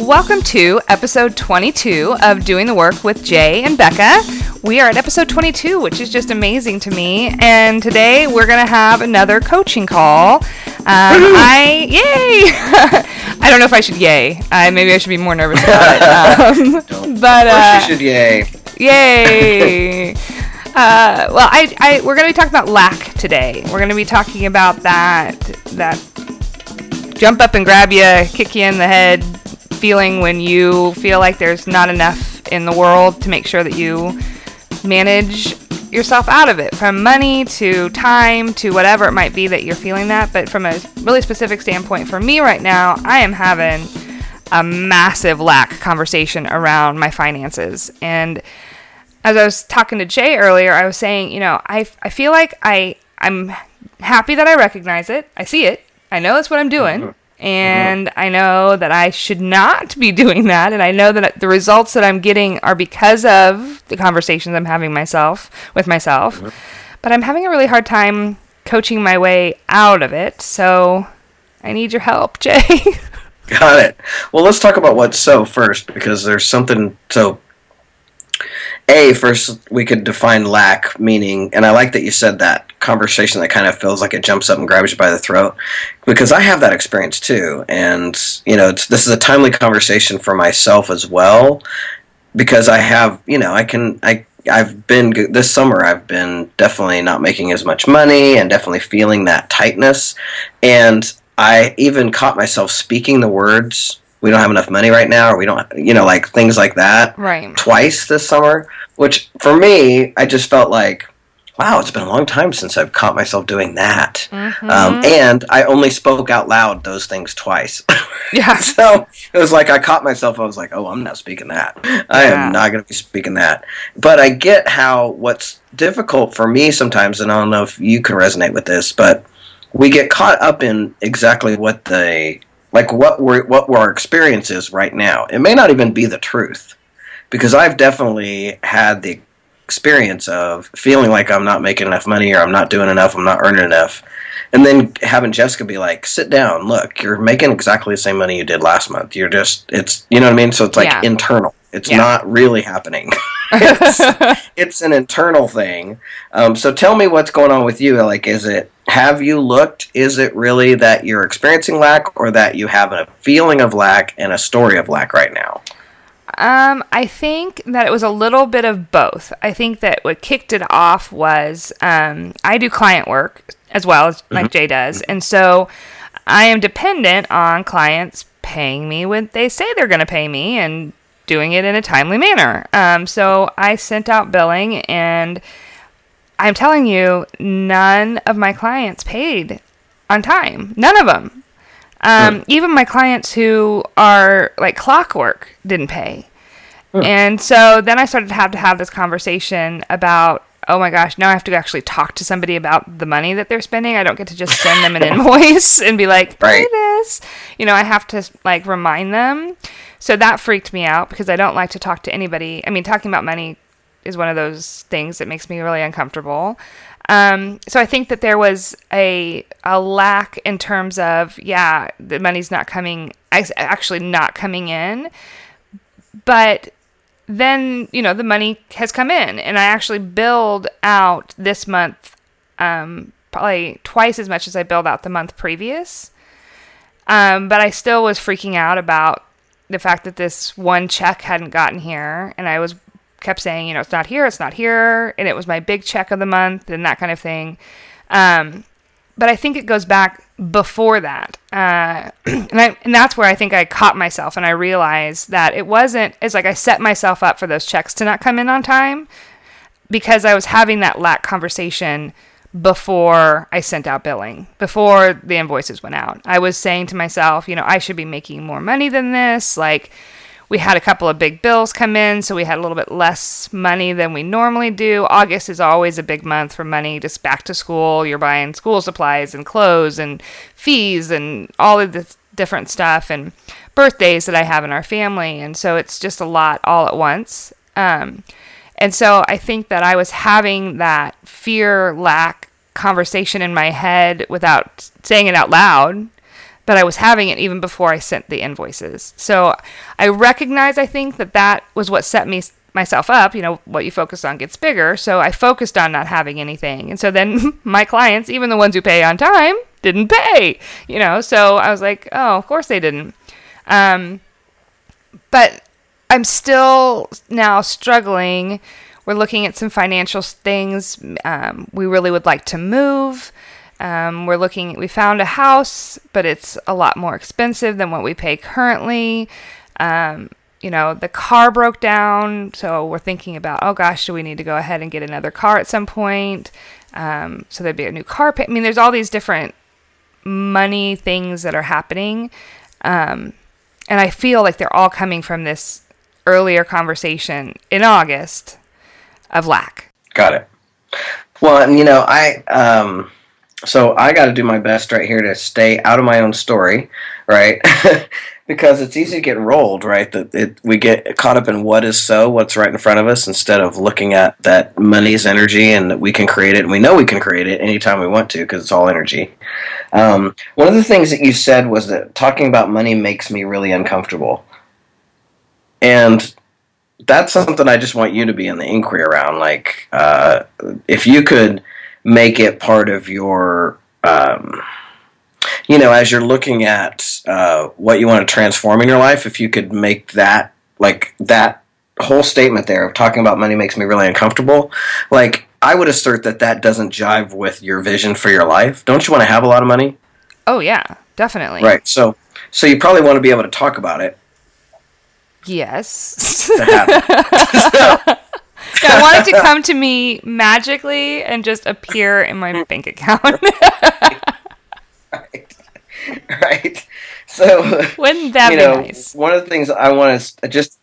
Welcome to episode 22 of Doing the Work with Jay and Becca. We are at episode 22, which is just amazing to me. And today we're going to have another coaching call. Um, I, yay! I don't know if I should yay. I, maybe I should be more nervous about it. Um, but, Of uh, course you should, yay. Yay! uh, well, I, I, we're going to be talking about lack today. We're going to be talking about that that jump up and grab you, kick you in the head feeling when you feel like there's not enough in the world to make sure that you manage yourself out of it from money to time to whatever it might be that you're feeling that but from a really specific standpoint for me right now i am having a massive lack conversation around my finances and as I was talking to Jay earlier, I was saying, you know, I, I feel like I I'm happy that I recognize it. I see it. I know that's what I'm doing. Uh-huh. Mm-hmm. And I know that I should not be doing that. And I know that the results that I'm getting are because of the conversations I'm having myself with myself. Mm-hmm. But I'm having a really hard time coaching my way out of it. So I need your help, Jay. Got it. Well, let's talk about what's so first because there's something so. A first, we could define lack meaning, and I like that you said that conversation that kind of feels like it jumps up and grabs you by the throat, because I have that experience too, and you know, it's, this is a timely conversation for myself as well, because I have, you know, I can, I, I've been this summer. I've been definitely not making as much money, and definitely feeling that tightness, and I even caught myself speaking the words, we don't have enough money right now, or we don't, you know, like things like that right. twice this summer, which for me, I just felt like, wow, it's been a long time since I've caught myself doing that. Um, and I only spoke out loud those things twice. Yeah. so it was like I caught myself, I was like, oh, I'm not speaking that. I Yeah. am not going to be speaking that. But I get how what's difficult for me sometimes, and I don't know if you can resonate with this, but we get caught up in exactly what the like what we're what our experience is right now. It may not even be the truth, because I've definitely had the experience of feeling like I'm not making enough money or I'm not doing enough, I'm not earning enough, and then having Jessica be like, "Sit down, look, you're making exactly the same money you did last month. You're just it's you know what I mean. So it's like Yeah. internal. It's Yeah. not really happening. it's, it's an internal thing. Um, so tell me what's going on with you. Like, is it have you looked? Is it really that you're experiencing lack, or that you have a feeling of lack and a story of lack right now? Um, I think that it was a little bit of both. I think that what kicked it off was um, I do client work as well as like Jay does, and so I am dependent on clients paying me when they say they're going to pay me and doing it in a timely manner. Um, so I sent out billing, and I'm telling you, none of my clients paid on time. None of them. Um, Even my clients who are like clockwork didn't pay. And so then I started to have to have this conversation about, oh my gosh, now I have to actually talk to somebody about the money that they're spending. I don't get to just send them an invoice and be like, pay Right. this. You know, I have to like remind them. So that freaked me out because I don't like to talk to anybody. I mean, talking about money is one of those things that makes me really uncomfortable. Um, so I think that there was a a lack in terms of yeah, the money's not coming, actually not coming in, but then you know the money has come in, and I actually billed out this month um, probably twice as much as I billed out the month previous. Um, but I still was freaking out about the fact that this one check hadn't gotten here, and I was kept saying, you know, it's not here, it's not here, and it was my big check of the month and that kind of thing. Um, but I think it goes back before that, uh, and, I, and that's where I think I caught myself, and I realized that it wasn't. It's like I set myself up for those checks to not come in on time because I was having that lack conversation before I sent out billing, before the invoices went out. I was saying to myself, you know, I should be making more money than this. Like, we had a couple of big bills come in, so we had a little bit less money than we normally do. August is always a big month for money, just back to school. You're buying school supplies and clothes and fees and all of this different stuff and birthdays that I have in our family. And so it's just a lot all at once. Um, and so I think that I was having that fear lack conversation in my head without saying it out loud. But I was having it even before I sent the invoices. So I recognize, I think, that that was what set me myself up. You know, what you focus on gets bigger. So I focused on not having anything. And so then my clients, even the ones who pay on time, didn't pay, you know. So I was like, oh, of course they didn't. Um, but I'm still now struggling. We're looking at some financial things. Um, we really would like to move. Um, we're looking, we found a house, but it's a lot more expensive than what we pay currently. Um, you know, the car broke down, so we're thinking about, oh gosh, do we need to go ahead and get another car at some point? Um, so there'd be a new car. Pay- I mean, there's all these different money things that are happening. Um, and I feel like they're all coming from this earlier conversation in August of lack. Got it. Well, and you know, I um so I got to do my best right here to stay out of my own story, right? because it's easy to get rolled, right? That it, we get caught up in what is so, what's right in front of us, instead of looking at that money's energy and that we can create it, and we know we can create it anytime we want to because it's all energy. Um, one of the things that you said was that talking about money makes me really uncomfortable, and that's something I just want you to be in the inquiry around. Like, uh, if you could make it part of your um, you know as you're looking at uh, what you want to transform in your life if you could make that like that whole statement there of talking about money makes me really uncomfortable like i would assert that that doesn't jive with your vision for your life don't you want to have a lot of money Oh yeah, definitely. right so so you probably want to be able to talk about it Yes. to have it. Yeah, I want it to come to me magically and just appear in my bank account. right Right. so Wouldn't that you be know, nice? one of the things I want to just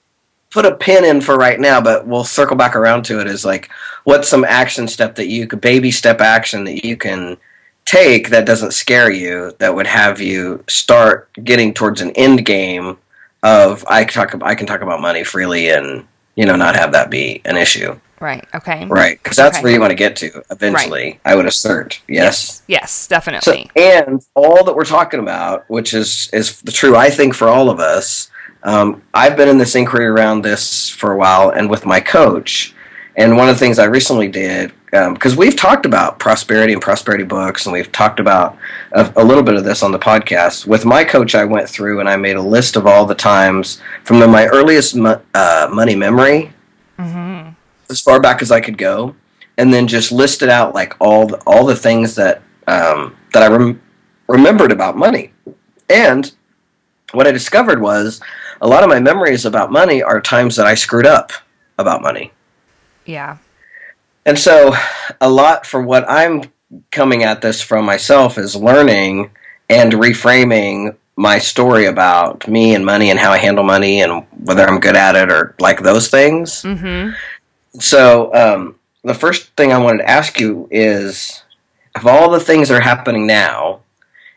put a pin in for right now, but we'll circle back around to it. Is like, what's some action step that you could baby step action that you can take that doesn't scare you that would have you start getting towards an end game of I can talk I can talk about money freely and you know not have that be an issue, Right. Okay. right? Because that's Okay. where you want to get to eventually. I would assert, yes. Yes, So, definitely. and all that we're talking about, which is is the true, I think, for all of us. Um, I've been in this inquiry around this for a while, and with my coach. And one of the things I recently did, because we've talked about prosperity and prosperity books, and we've talked about a, a little bit of this on the podcast. With my coach, I went through and I made a list of all the times from the, my earliest mo- uh, money memory hmm as far back as I could go, and then just listed out like all the, all the things that um, that I rem- remembered about money. And what I discovered was a lot of my memories about money are times that I screwed up about money. Yeah. And so, a lot for what I'm coming at this from myself is learning and reframing my story about me and money and how I handle money and whether I'm good at it or like those things. Mm-hmm. So, um, the first thing I wanted to ask you is of all the things that are happening now,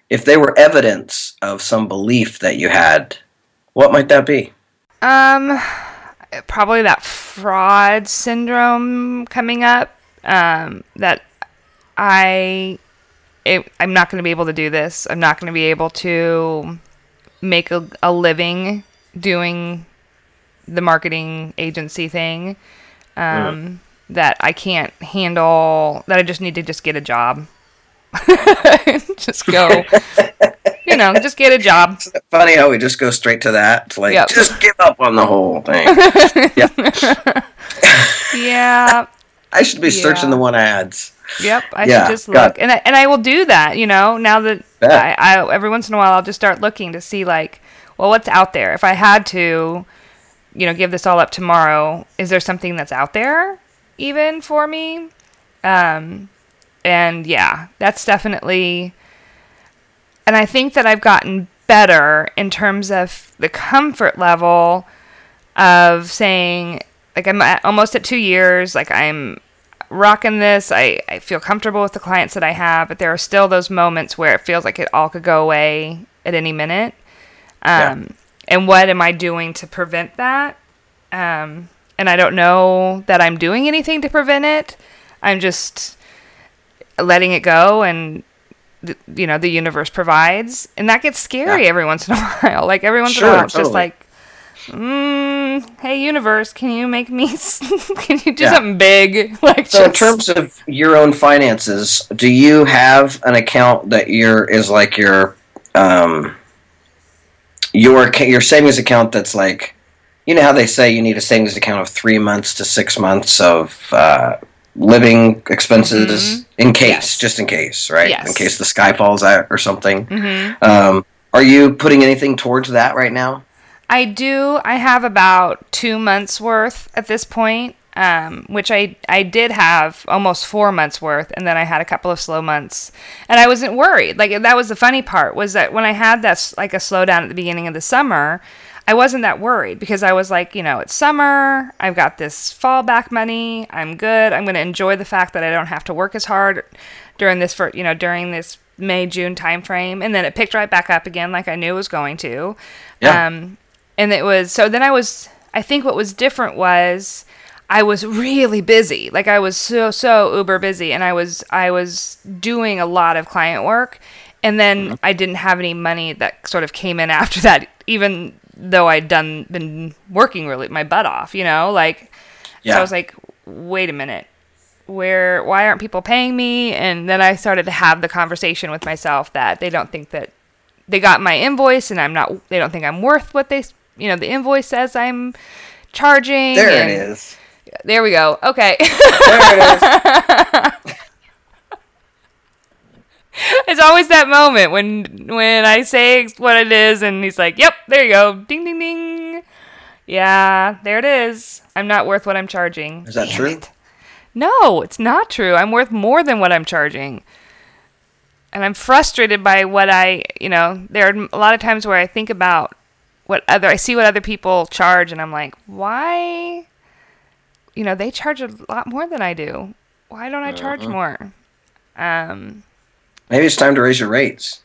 if they were evidence of some belief that you had, what might that be? Um, probably that fraud syndrome coming up. Um, that I, it, I'm not going to be able to do this. I'm not going to be able to make a, a living doing the marketing agency thing. Um, that I can't handle. That I just need to just get a job. just go. you know, just get a job. Funny how we just go straight to that. Like, Yep. just give up on the whole thing. Yeah. yeah. I should be searching the one ads. Yep, I Yeah, should just look, and I, and I will do that. You know, now that I, I every once in a while I'll just start looking to see like, well, what's out there. If I had to, you know, give this all up tomorrow, is there something that's out there even for me? Um, and yeah, that's definitely. And I think that I've gotten better in terms of the comfort level of saying like I'm at, almost at two years. Like I'm rocking this. I, I feel comfortable with the clients that I have, but there are still those moments where it feels like it all could go away at any minute. Yeah. Um, And what am I doing to prevent that? Um, and I don't know that I'm doing anything to prevent it. I'm just letting it go and th- you know the universe provides, and that gets scary Yeah. every once in a while. Like every once in a while, it's just like, mm, hey universe, can you make me? can you do Yeah. something big? Like So in terms of your own finances, do you have an account that your is like your um your your savings account that's like you know how they say you need a savings account of three months to six months of uh, living expenses in case, Mm-hmm. Yes. just in case, right? Yes. In case the sky falls out or something. Mhm. Um, are you putting anything towards that right now? I do. I have about two months worth at this point, um, which I I did have almost four months worth, and then I had a couple of slow months, and I wasn't worried. Like that was the funny part was that when I had that like a slowdown at the beginning of the summer, I wasn't that worried because I was like, you know, it's summer. I've got this fallback money. I'm good. I'm going to enjoy the fact that I don't have to work as hard during this for you know during this May June time frame, and then it picked right back up again like I knew it was going to. Yeah. Um, and it was so then I was I think what was different was I was really busy. Like I was so so uber busy and I was I was doing a lot of client work and then I didn't have any money that sort of came in after that even though I'd done been working really my butt off, you know? Like so I was like wait a minute. Where why aren't people paying me? And then I started to have the conversation with myself that they don't think that they got my invoice and I'm not they don't think I'm worth what they you know the invoice says I'm charging There it is. there we go okay There it is. it's always that moment when when I say what it is and he's like yep there you go ding ding ding yeah there it is I'm not worth what I'm charging Is that Damn true? it. no it's not true I'm worth more than what I'm charging and I'm frustrated by what I, you know, there are a lot of times where I think about what other, I see what other people charge, and I'm like, why, you know, they charge a lot more than I do. Why don't I charge Uh-huh. more? Um, Maybe it's time to raise your rates.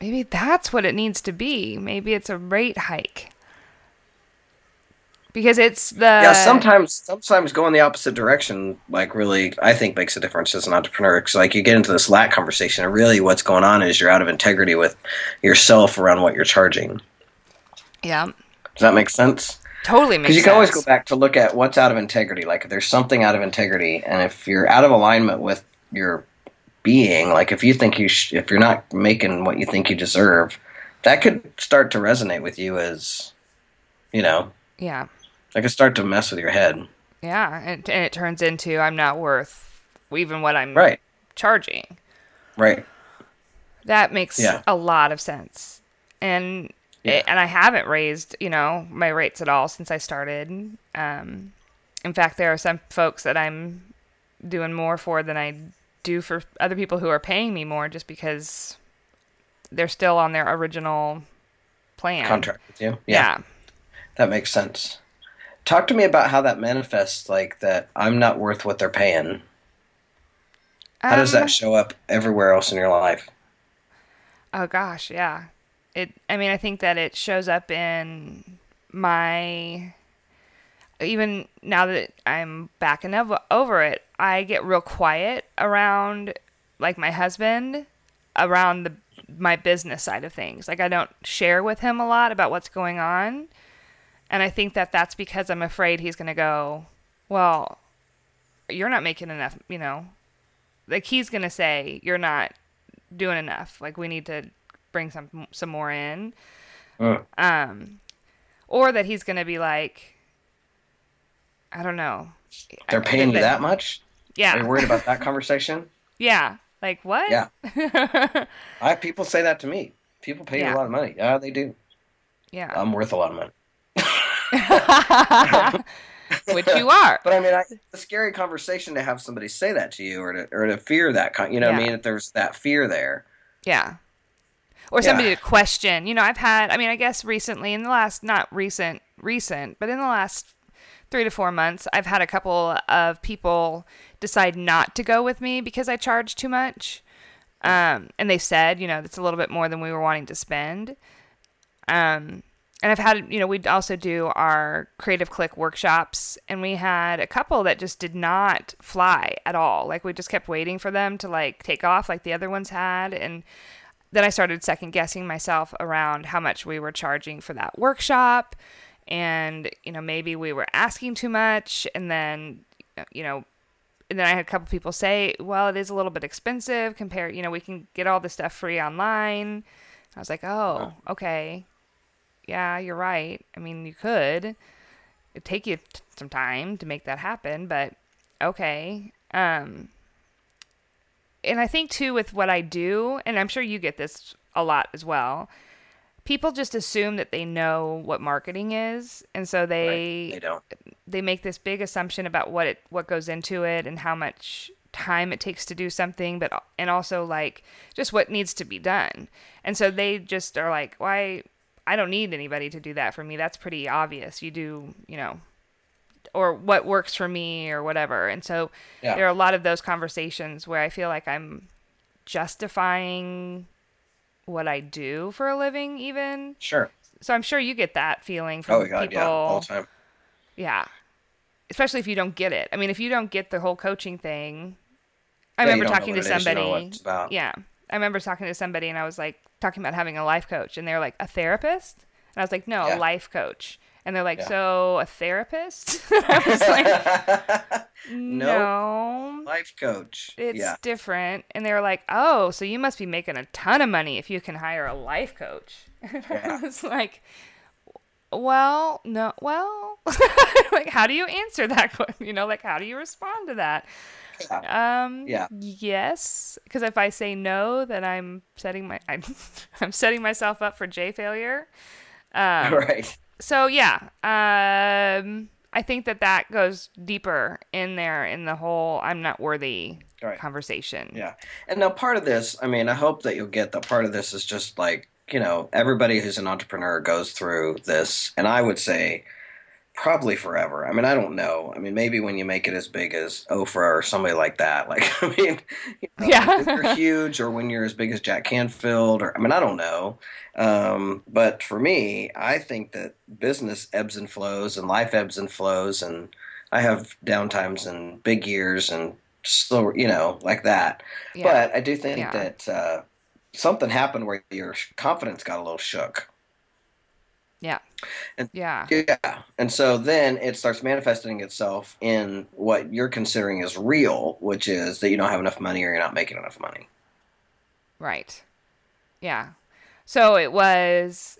maybe that's what it needs to be. Maybe it's a rate hike. Because it's the yeah sometimes sometimes going the opposite direction like really i think makes a difference as an entrepreneur. Because like you get into this lack conversation and really what's going on is you're out of integrity with yourself around what you're charging. Yeah, does that make sense? Totally makes because you can always go back to look at what's out of integrity. Like if there's something out of integrity and if you're out of alignment with your being like if you think you sh- if you're not making what you think you deserve that could start to resonate with you as you know Yeah, that could start to mess with your head yeah, and, and it turns into I'm not worth even what I'm right charging. right That makes Yeah. a lot of sense. And Yeah. and I haven't raised, you know, my rates at all since I started. Um, in fact, there are some folks that I'm doing more for than I do for other people who are paying me more just because they're still on their original plan. contract with you Yeah. That makes sense. Talk to me about how that manifests, like that I'm not worth what they're paying. How does Um, that show up everywhere else in your life? Oh gosh, yeah. It I mean, I think that it shows up in my even now that I'm back and over it, I get real quiet around like my husband around the my business side of things. Like I don't share with him a lot about what's going on. And I think that that's because I'm afraid he's going to go, "Well, you're not making enough, you know." Like he's going to say, "You're not doing enough. Like we need to bring some some more in." Mm. Um, or that he's gonna be like, I don't know. They're paying you that much? Are Yeah. you worried about that conversation? yeah. Like what? Yeah. I people say that to me. People pay you a lot of money. Yeah, they do. yeah. I'm worth a lot of money. Which you are. But I mean, I, it's a scary conversation to have somebody say that to you, or to or to fear that. Con- you know, what I mean, if there's that fear there. Yeah. Or Yeah. somebody to question. You know, I've had, I mean, I guess recently, in the last, not recent, recent, but in the last three to four months, I've had a couple of people decide not to go with me because I charge too much. Um, and they said, you know, that's a little bit more than we were wanting to spend. Um, and I've had, you know, we'd also do our Creative Click workshops, and we had a couple that just did not fly at all. Like we just kept waiting for them to like take off, like the other ones had, and then I started second guessing myself around how much we were charging for that workshop, and you know maybe we were asking too much, and then you know. And then I had a couple people say, "Well, it is a little bit expensive compared. You know, we can get all this stuff free online." I was like, "Oh, okay." yeah, you're right. I mean, you could. It'd take you t- some time to make that happen, but okay. Um, and I think too with what I do, and I'm sure you get this a lot as well. People just assume that they know what marketing is, and so they right. they don't. They make this big assumption about what it what goes into it and how much time it takes to do something, but and also like just what needs to be done. And so they just are like, why I don't need anybody to do that for me. That's pretty obvious. You do, you know, or what works for me or whatever. And so yeah. there are a lot of those conversations where I feel like I'm justifying what I do for a living, even. Sure. So I'm sure you get that feeling from oh, God, people. Yeah, all the time. Yeah. Especially if you don't get it. I mean, if you don't get the whole coaching thing, I yeah, remember talking to somebody. Is, you know yeah. I remember talking to somebody and I was like talking about having a life coach and they're like, a therapist? And I was like, no, yeah. a life coach. And they're like, yeah. so a therapist? I was like, no. Life coach. It's yeah. different. And they were like, oh, so you must be making a ton of money if you can hire a life coach. And I was like, well, no, well, like, how do you answer that? Question? You know, like, how do you respond to that? Yeah. Um, yeah. Yes, because if I say no, then I'm setting my I'm, I'm setting myself up for J failure. Um, right. So yeah, um, I think that that goes deeper in there in the whole "I'm not worthy" right. conversation. Yeah, and now part of this, I mean, I hope that you'll get that part of this is just like you know everybody who's an entrepreneur goes through this, and I would say probably forever. I mean, I don't know. I mean, maybe when you make it as big as Oprah or somebody like that. Like, I mean, you know, yeah, you're huge, or when you're as big as Jack Canfield, or I mean, I don't know. Um, but for me, I think that business ebbs and flows, and life ebbs and flows, and I have downtimes and big years and slow, you know, like that. Yeah. But I do think yeah. that uh, something happened where your confidence got a little shook. Yeah. And, yeah. Yeah. And so then it starts manifesting itself in what you're considering as real, which is that you don't have enough money or you're not making enough money. Right. Yeah. So it was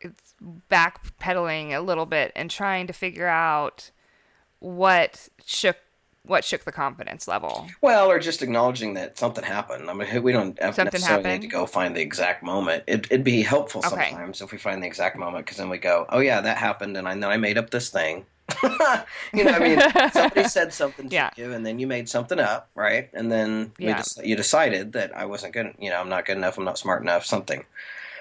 it's backpedaling a little bit and trying to figure out what shook what shook the confidence level? Well, or just acknowledging that something happened. I mean, we don't something necessarily happened. need to go find the exact moment. It, would be helpful okay. sometimes if we find the exact moment because then we go, oh yeah, that happened, and I know I made up this thing. you know, I mean, somebody said something to yeah. you, and then you made something up, right? And then yeah. de- you decided that I wasn't good. You know, I'm not good enough. I'm not smart enough. Something.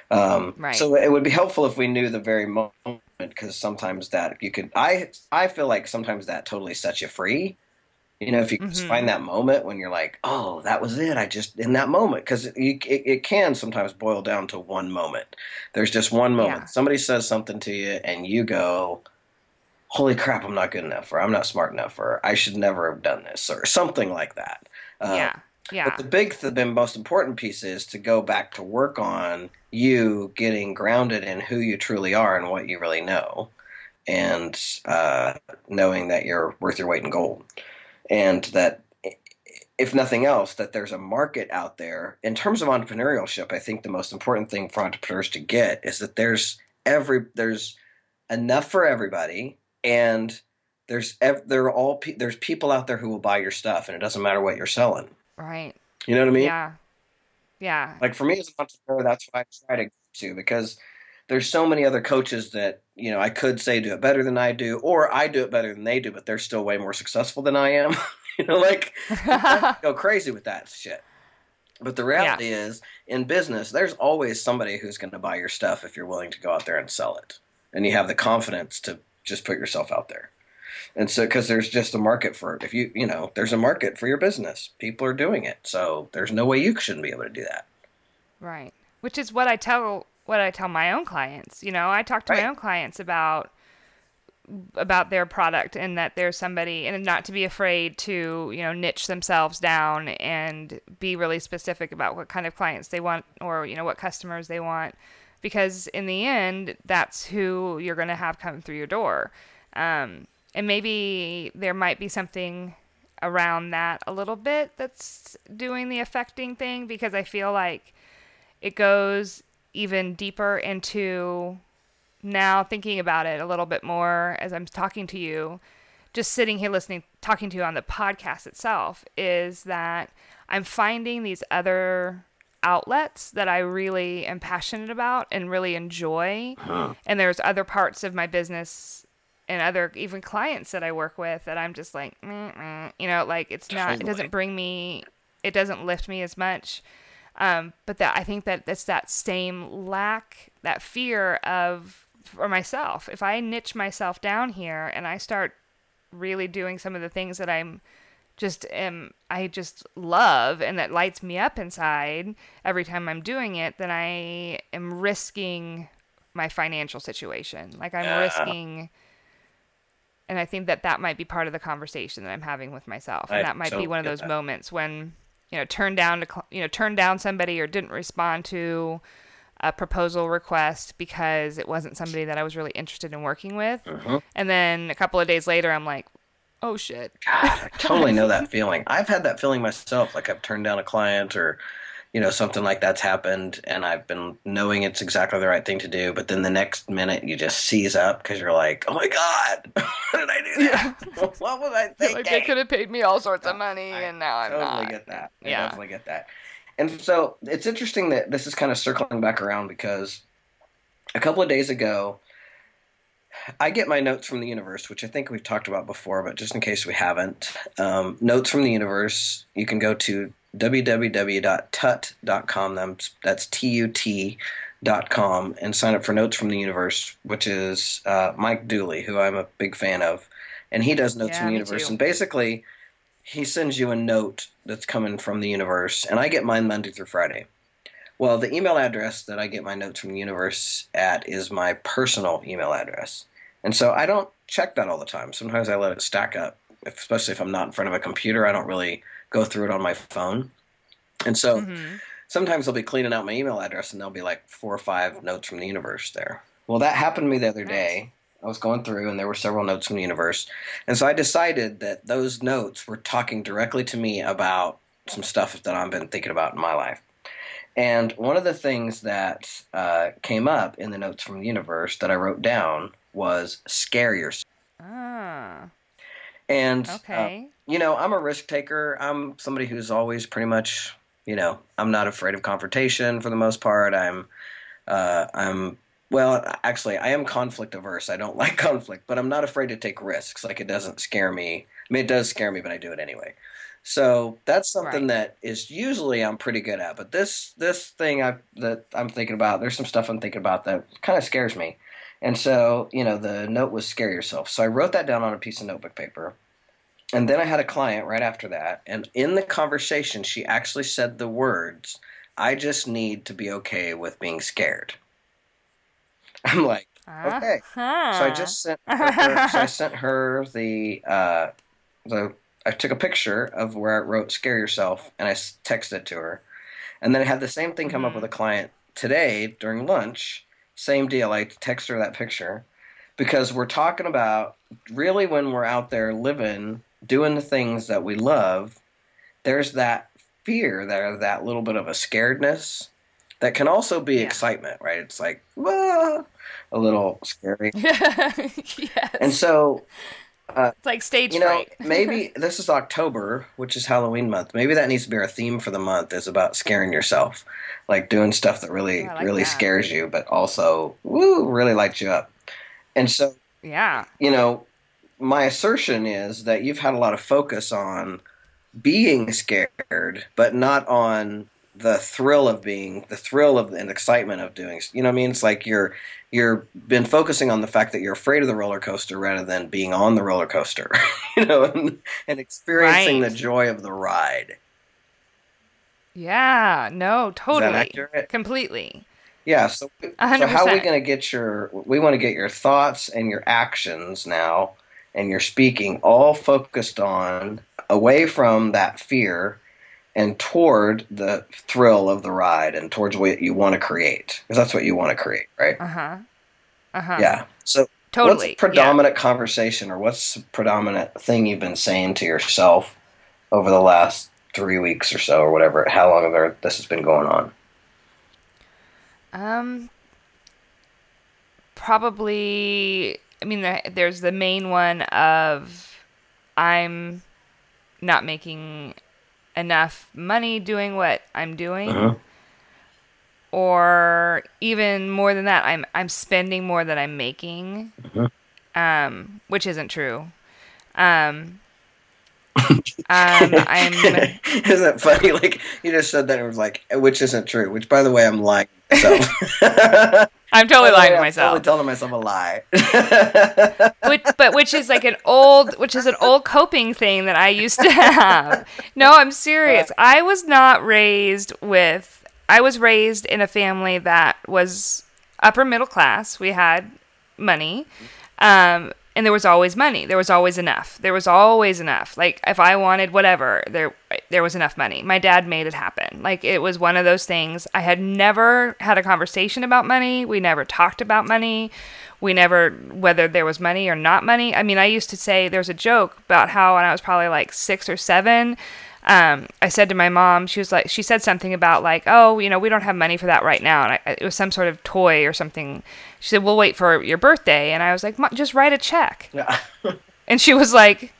Um, right. So it would be helpful if we knew the very moment because sometimes that you could. I I feel like sometimes that totally sets you free you know, if you mm-hmm. find that moment when you're like, "Oh, that was it," I just in that moment because it, it, it, can sometimes boil down to one moment. There's just one moment. Yeah. Somebody says something to you, and you go, "Holy crap, I'm not good enough," or "I'm not smart enough," or "I should never have done this," or something like that. Uh, yeah, yeah. But the big, the most important piece is to go back to work on you getting grounded in who you truly are and what you really know, and uh, knowing that you're worth your weight in gold and that if nothing else, that there's a market out there. In terms of entrepreneurship, I think the most important thing for entrepreneurs to get is that there's every there's enough for everybody, and there's there are all there's people out there who will buy your stuff, and it doesn't matter what you're selling. Right. You know what I mean? Yeah. Yeah. Like for me as an entrepreneur, that's what I try to get to because there's so many other coaches that you know I could say do it better than I do, or I do it better than they do, but they're still way more successful than I am. you know, like go crazy with that shit. But the reality yeah. is, in business, there's always somebody who's going to buy your stuff if you're willing to go out there and sell it, and you have the confidence to just put yourself out there. And so, because there's just a market for it. If you, you know, there's a market for your business. People are doing it. So there's no way you shouldn't be able to do that. Right. Which is what I tell what I tell my own clients. You know, I talk to Right. my own clients about about their product and that there's somebody and not to be afraid to you know niche themselves down and be really specific about what kind of clients they want or you know what customers they want because in the end that's who you're going to have come through your door um, and maybe there might be something around that a little bit that's doing the affecting thing because i feel like it goes even deeper into now thinking about it a little bit more as I'm talking to you, just sitting here listening, talking to you on the podcast itself, is that I'm finding these other outlets that I really am passionate about and really enjoy. And there's other parts of my business and other even clients that I work with that I'm just like, you know, like it's not, it doesn't bring me, it doesn't lift me as much. Um, but that I think that it's that same lack, that fear of for myself. If I niche myself down here and I start really doing some of the things that I'm just am I just love and that lights me up inside every time I'm doing it, then I am risking my financial situation. Like I'm Yeah. risking and I think that that might be part of the conversation that I'm having with myself. And I that might be one of those that. moments when you know turned down to you know turned down somebody or didn't respond to a proposal request because it wasn't somebody that I was really interested in working with. Mhm. And then a couple of days later, I'm like, oh shit. God, I totally know that feeling. I've had that feeling myself. Like I've turned down a client or, you know, something like that's happened, and I've been knowing it's exactly the right thing to do. But then the next minute, you just seize up because you're like, "Oh my god, what did I do that? what was I thinking?" Like they could have paid me all sorts of oh, money, I and now I'm not." totally not. get that. I Yeah. definitely get that. And so it's interesting that this is kind of circling back around because a couple of days ago, I get my notes from the universe, which I think we've talked about before, but just in case we haven't, um, notes from the universe. You can go to www.tut.com. That's, that's T-U-T dot com and sign up for notes from the universe, which is uh, Mike Dooley, who I'm a big fan of, and he does notes Yeah, from the universe. too. And basically, he sends you a note that's coming from the universe, and I get mine Monday through Friday. Well, the email address that I get my notes from the universe at is my personal email address. And so I don't check that all the time. Sometimes I let it stack up, if- especially if I'm not in front of a computer. I don't really go through it on my phone. And so Mhm. sometimes I'll be cleaning out my email address and there'll be like four or five notes from the universe there. Well, that happened to me the other day. I was going through and there were several notes from the universe. And so I decided that those notes were talking directly to me about some stuff that I've been thinking about in my life. And one of the things that uh, came up in the notes from the universe that I wrote down was scarier. Ah, And uh, okay. you know, I'm a risk taker. I'm somebody who's always pretty much, you know, I'm not afraid of confrontation for the most part. I'm, uh, I'm, well, actually, I am conflict averse. I don't like conflict, but I'm not afraid to take risks. Like it doesn't scare me. I mean, it does scare me, but I do it anyway. So that's something Right. that is usually I'm pretty good at. But this this thing I that I'm thinking about, there's some stuff I'm thinking about that kind of scares me. And so, you know, the note was scare yourself. So I wrote that down on a piece of notebook paper. And then I had a client right after that. And in the conversation, she actually said the words, I just need to be okay with being scared. I'm like, okay. Uh-huh. So I just sent her, so I sent her the, uh, the, I took a picture of where I wrote scare yourself and I texted it to her. And then I had the same thing come up Mhm. with a client today during lunch. Same deal. I text her that picture because we're talking about really when we're out there living, doing the things that we love, there's that fear, there that little bit of a scaredness that can also be Yeah. excitement, right? It's like "Ah," a little scary. yes. And so Uh, it's like stage you know, fright. maybe this is October, which is Halloween month. Maybe that needs to be our theme for the month is about scaring yourself, like doing stuff that really, Yeah, like really that. scares you, but also woo, really lights you up. And so, yeah. you know, my assertion is that you've had a lot of focus on being scared, but not on the thrill of being the thrill of and excitement of doing you know what i mean it's like you're you're been focusing on the fact that you're afraid of the roller coaster rather than being on the roller coaster you know and, and experiencing Right. the joy of the ride Yeah. No, totally. Completely. Yeah. So, so how are we going to get your? We want to get your thoughts and your actions now, and your speaking all focused on away from that fear and toward the thrill of the ride and towards what you want to create because that's what you want to create, right? Uh huh. Uh huh. Yeah. So Totally. what's the predominant conversation or what's the predominant thing you've been saying to yourself over the last three weeks or so or whatever? How long have there, this has been going on? Um. Probably. I mean, the, there's the main one of I'm not making enough money doing what I'm doing. Uh-huh. or even more than that i'm i'm spending more than i'm making Mhm. um which isn't true um um i'm Isn't it funny? Like you just said that and it was like, which isn't true. Which, by the way, I'm lying. So i'm totally lying to I'm myself Totally telling myself a lie. which, but which is like an old which is an old coping thing that i used to have no i'm serious i was not raised with i was raised in a family that was upper middle class we had money um, and there was always money. There was always enough. There was always enough. Like if i wanted whatever there there was enough money. My dad made it happen. Like it was one of those things. I had never had a conversation about money. We never talked about money. We never whether there was money or not money. I mean i used to say there's a joke about how when i was probably like six or seven um, I said to my mom, she was like, she said something about like, oh, you know, we don't have money for that right now, and I, it was some sort of toy or something. She said, we'll wait for your birthday, and I was like, just write a check. Yeah. And she was like,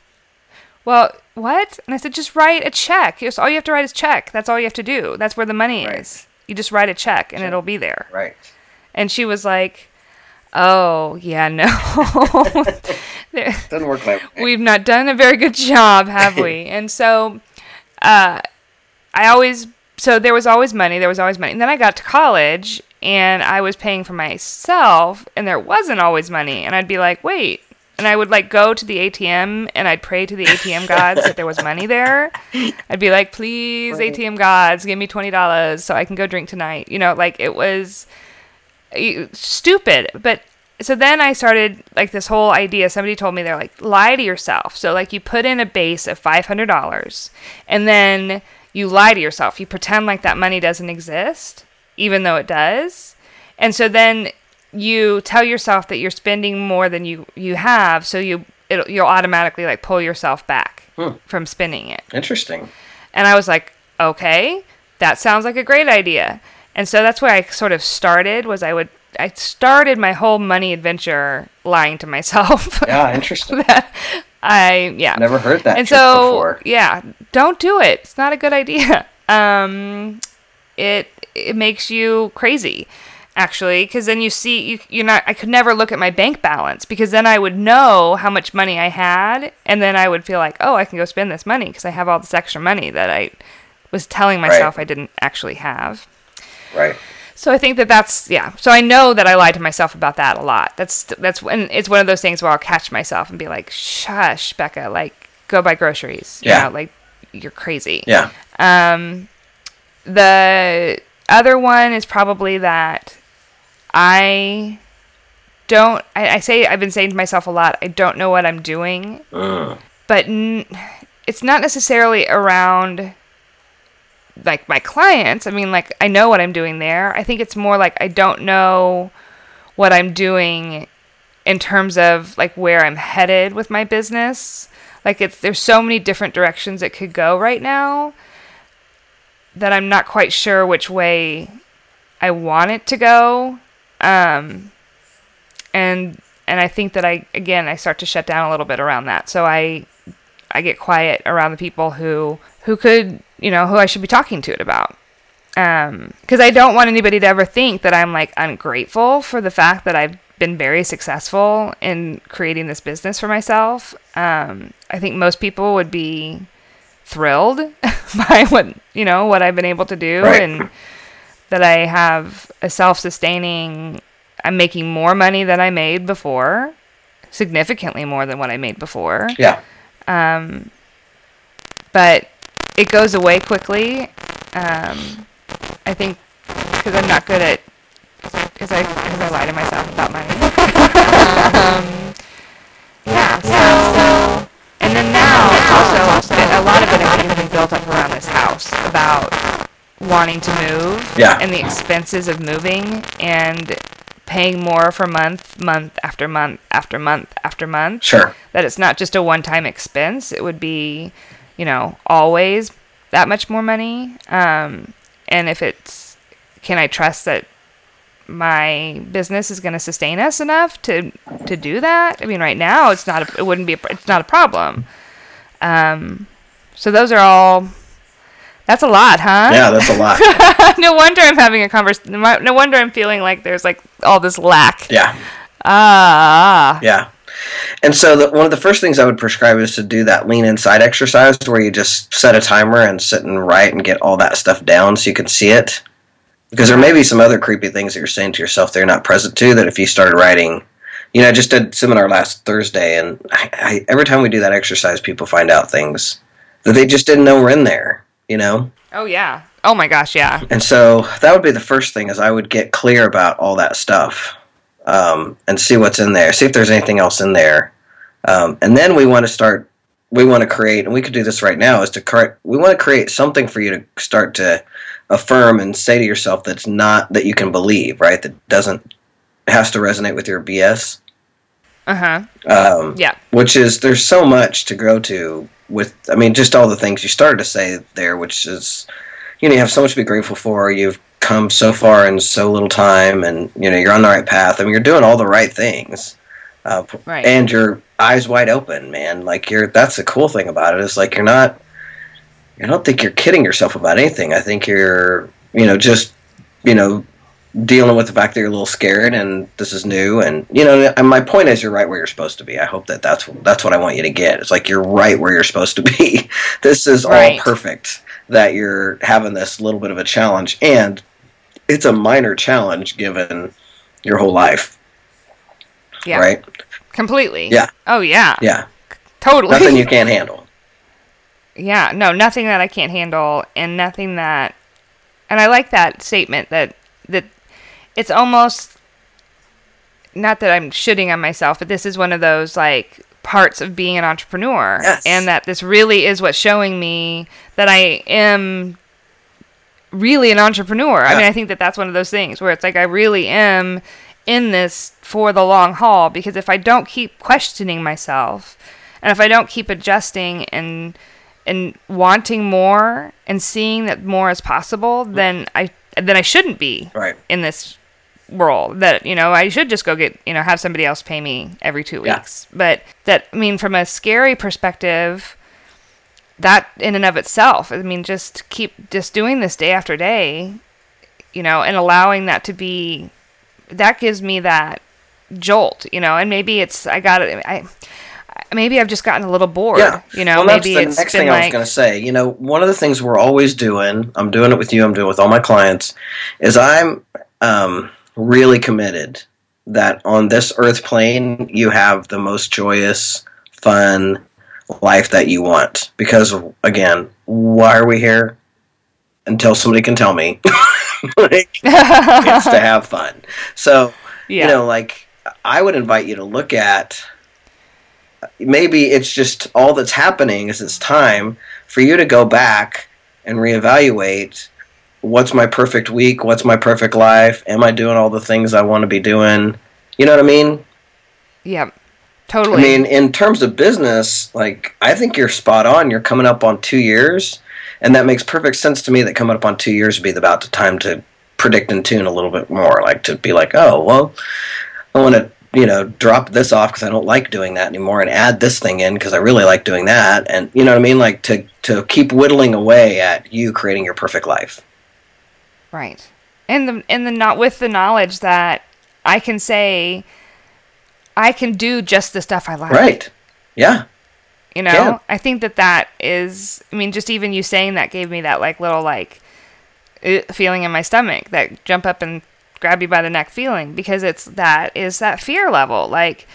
well, what? And I said, just write a check. Just all you have to write is check. That's all you have to do. That's where the money Right. is. You just write a check, and it'll be there. right. And she was like, oh yeah, no. Doesn't work like we've not done a very good job, have we? and so, uh, I always so there was always money. There was always money. And then I got to college, and I was paying for myself, and there wasn't always money. And I'd be like, wait. And I would like go to the ATM and I'd pray to the ATM gods that there was money there. I'd be like, please, Right. ATM gods, give me twenty dollars so I can go drink tonight. You know, like it was eh, stupid. But so then I started like this whole idea. Somebody told me they're like, lie to yourself. So like you put in a base of five hundred dollars, and then you lie to yourself. You pretend like that money doesn't exist, even though it does. And so then you tell yourself that you're spending more than you you have. So you it'll, you'll automatically like pull yourself back Hmm. from spending it. Interesting. And I was like, okay, that sounds like a great idea. And so that's where I sort of started was I would I started my whole money adventure lying to myself. Yeah, interesting. that I yeah. Never heard that and so before. yeah, don't do it. It's not a good idea. Um it it makes you crazy actually because then you see you, you're not i could never look at my bank balance because then i would know how much money i had and then i would feel like oh i can go spend this money because i have all this extra money that i was telling myself i didn't actually have Right. so i think that that's yeah so i know that i lied to myself about that a lot that's that's and it's one of those things where i'll catch myself and be like shush becca like go buy groceries you Yeah. know, like you're crazy Yeah. um, the other one is probably that I don't. I, I say I've been saying to myself a lot. I don't know what I'm doing, Mm. but n- it's not necessarily around like my clients. I mean, like I know what I'm doing there. I think it's more like I don't know what I'm doing in terms of like where I'm headed with my business. Like it's there's so many different directions it could go right now that I'm not quite sure which way I want it to go. Um, and and I think that I again I start to shut down a little bit around that. So I I get quiet around the people who who could you know who I should be talking to it about. Because I don't want anybody to ever think that I'm like ungrateful for the fact that I've been very successful in creating this business for myself. Um, I think most people would be thrilled by what you know what I've been able to do Right. and that I have a self-sustaining I'm making more money than I made before significantly more than what I made before Yeah. um, but it goes away quickly um, I think because I'm not good at because I because I lie to myself about money. um, yeah. So and then now also a lot of it has been built up around this house about wanting to move Yeah. and the expenses of moving and paying more for month month after month after month after month. Sure. that it's not just a one-time expense. It would be you know always that much more money. Um, and if it's can i trust that my business is going to sustain us enough to to do that? I mean right now it's not a, it wouldn't be a, it's not a problem. Um, so those are all that's a lot huh Yeah, that's a lot. no wonder i'm having a conversation no wonder i'm feeling like there's like all this lack yeah. ah Yeah. And so the, one of the first things I would prescribe is to do that lean inside exercise where you just set a timer and sit and write and get all that stuff down so you can see it. Because there may be some other creepy things that you're saying to yourself that you're not present to that if you started writing. You know, I just did seminar last Thursday, and I, I, every time we do that exercise, people find out things that they just didn't know were in there. You know, oh yeah oh my gosh yeah and so that would be the first thing is I would get clear about all that stuff um, and see what's in there, see if there's anything else in there, um, and then we want to start. We want to create, and we could do this right now. Is to create. We want to create something for you to start to affirm and say to yourself that's not that you can believe, right? That doesn't has to resonate with your BS. uh-huh Um, yeah which is there's so much to go to with i mean just all the things you started to say there which is you know you have so much to be grateful for. You've come so far in so little time and you know you're on the right path. I mean you're doing all the right things uh, Right. and your eyes wide open man. Like you're that's the cool thing about it. Is like you're not i don't think you're kidding yourself about anything. I think you're you know just you know dealing with the fact that you're a little scared and this is new and you know and my point is you're right where you're supposed to be. I hope that that's that's what i want you to get. It's like you're right where you're supposed to be. This is Right. all perfect that you're having this little bit of a challenge and it's a minor challenge given your whole life. Yeah. Right? Completely. Yeah. oh yeah. Yeah. Totally. Nothing you can't handle. Yeah. No nothing that i can't handle and nothing that and i like that statement that that it's almost not that i'm shitting on myself but this is one of those like parts of being an entrepreneur. Yes. and that this really is what's showing me that i am really an entrepreneur. I mean i think that that's one of those things where it's like i really am in this for the long haul because if i don't keep questioning myself and if i don't keep adjusting and and wanting more and seeing that more is possible then i then i shouldn't be right. in this world that you know i should just go get you know have somebody else pay me every two Yeah. weeks. But that i mean from a scary perspective that in and of itself i mean just keep just doing this day after day you know and allowing that to be that gives me that jolt you know and maybe it's i got it i maybe i've just gotten a little bored yeah. you know well, that's maybe the it's next thing i was going to say. You know one of the things we're always doing i'm doing it with you i'm doing it with all my clients is i'm um, really committed that on this earth plane you have the most joyous fun life that you want. Because again why are we here? Until somebody can tell me. Like, it's to have fun. So yeah. you know like i would invite you to look at maybe it's just all that's happening is it's time for you to go back and reevaluate what's my perfect week? What's my perfect life? Am i doing all the things i want to be doing? You know what i mean? Yeah totally. i mean in terms of business like i think you're spot on. You're coming up on two years and that makes perfect sense to me that coming up on two years would be about the time to predict and tune a little bit more like to be like oh well i want to you know drop this off because i don't like doing that anymore and add this thing in because i really like doing that. And you know what i mean? Like to to keep whittling away at you creating your perfect life Right. And the and the not with the knowledge that I can say I can do just the stuff I like. right yeah You know, Yeah. I think that that is. I mean, just even you saying that gave me that like little like uh, feeling in my stomach, that jump up and grab you by the neck feeling, because it's that is that fear level. Like,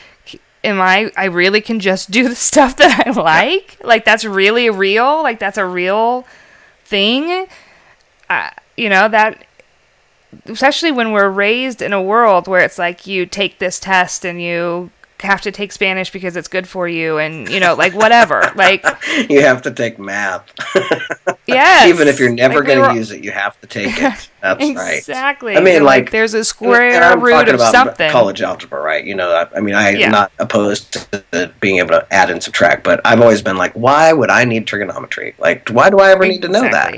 am I? I really can just do the stuff that I like. Like that's really real. Like that's a real thing. You know that especially when we're raised in a world where it's like you take this test and you have to take Spanish because it's good for you and you know like whatever like you have to take math. yes Even if you're never Like, going to use it, you have to take it. That's right. exactly I mean, They're like- there's a square root of something college algebra, right? You know, I, I mean, I'm Yeah. not opposed to being able to add and subtract, but I've always been like, why would I need trigonometry? Like, why do I ever need to know that?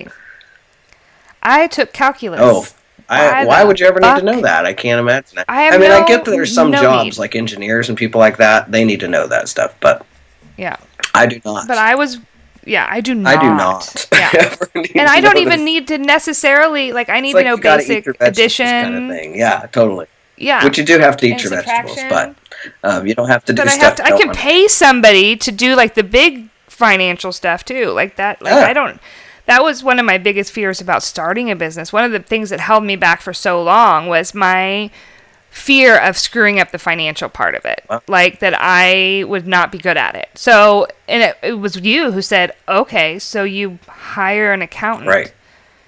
I took calculus Oh, I, Why would you ever need to know that? I can't imagine. I have I mean, I get that there's some no jobs need. like engineers and people like that. They need to know that stuff, but yeah I do not. but I was yeah I do not I do not. yeah and I don't even this. need to necessarily like I need like to know you gotta eat basic addition kind of thing. Yeah, totally. yeah Which you do have to eat and your vegetables, but um, you don't have to do but stuff. have to, I can pay somebody to do like the big financial stuff too. Like that like Yeah. I don't that was one of my biggest fears about starting a business. One of the things that held me back for so long was my fear of screwing up the financial part of it. Wow. Like that I would not be good at it. So, and it, it was you who said, "Okay, so you hire an accountant." Right.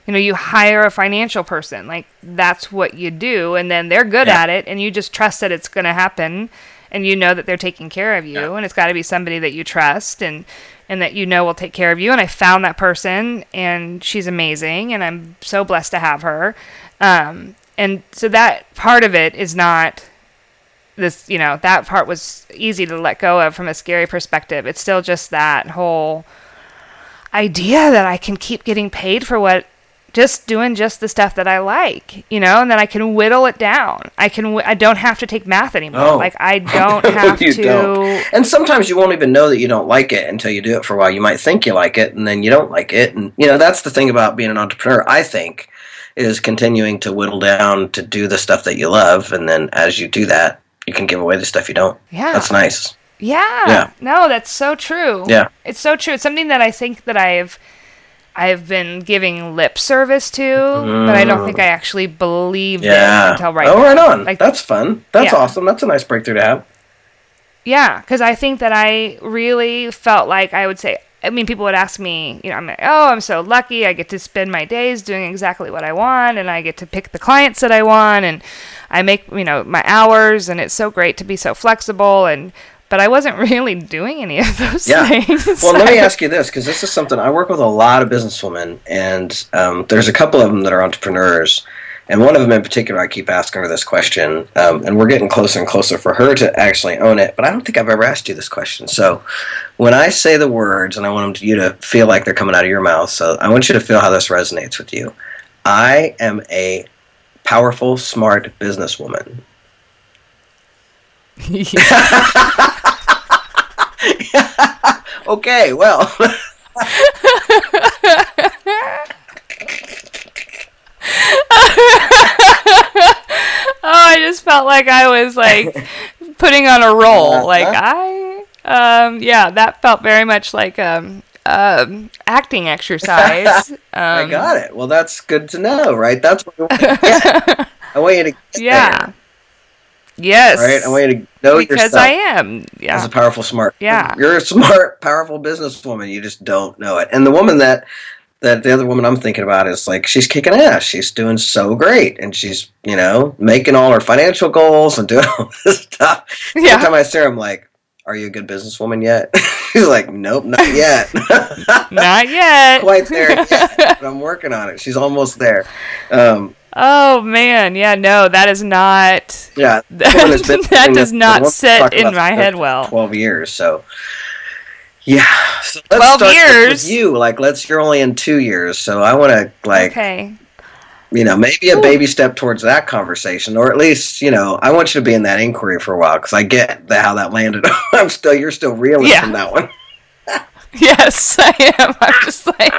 you know you hire a financial person like that's what you do and then they're good Yeah. at it and you just trust that it's going to happen and you know that they're taking care of you Yeah. and it's got to be somebody that you trust and and that you know will take care of you. And i found that person and she's amazing and i'm so blessed to have her. Um, and so that part of it is not this you know that part was easy to let go of from a scary perspective. It's still just that whole idea that I can keep getting paid for what just doing just the stuff that I like, you know, and then I can whittle it down. I can I don't have to take math anymore. Oh. Like I don't have You to don't. And sometimes you won't even know that you don't like it until you do it for a while. You might think you like it, and then you don't like it. And you know that's the thing about being an entrepreneur. I think is continuing to whittle down to do the stuff that you love, and then as you do that, you can give away the stuff you don't. Yeah. That's nice. Yeah. Yeah. No, that's so true. Yeah. It's so true. It's something that I think that I've I've been giving lip service to, but I don't think I mm. actually believe Yeah. it until right oh, now. right on. Like that's fun. That's Yeah. awesome. That's a nice breakthrough to have. Yeah, because I think that I really felt like I would say. I mean, people would ask me, you know, I'm like, oh, I'm so lucky. I get to spend my days doing exactly what I want, and I get to pick the clients that I want, and I make, you know, my hours, and it's so great to be so flexible. And but I wasn't really doing any of those Yeah. things. Well, let me ask you this because this is something I work with a lot of businesswomen, and um, there's a couple of them that are entrepreneurs, and one of them in particular, I keep asking her this question, um, and we're getting closer and closer for her to actually own it. But I don't think I've ever asked you this question. So, when I say the words, and I want you to feel like they're coming out of your mouth, so I want you to feel how this resonates with you. I am a powerful, smart businesswoman. okay, well. oh, I just felt like I was like putting on a role. Uh-huh. Like I, um, yeah, that felt very much like um, um, acting exercise. Um, I got it. Well, that's good to know, right? That's what I want you to get. I want you to Yeah. there, Yes. right? I want you to know because yourself I am. Yeah. As a powerful, smart. Yeah. You're a smart, powerful businesswoman. You just don't know it. And the woman that that the other woman I'm thinking about is like she's kicking ass. She's doing so great, and she's you know making all her financial goals and doing all this stuff. Yeah. Every time I see her, I'm like, "Are you a good businesswoman yet?" she's like, "Nope, not yet." Not yet. Quite there yet, but I'm working on it. She's almost there. Um, Oh man, yeah, no, that is not. Yeah, That- been that doing does not sit in my head well. Twelve years, so yeah. So let's 12 start years? you. Like, let's. You're only in two years, so I want to like Okay. you know maybe a baby step towards that conversation, or at least you know I want you to be in that inquiry for a while because I get the, how that landed. I'm still you're still reeling Yeah. from that one. Yes, I am. I'm just like,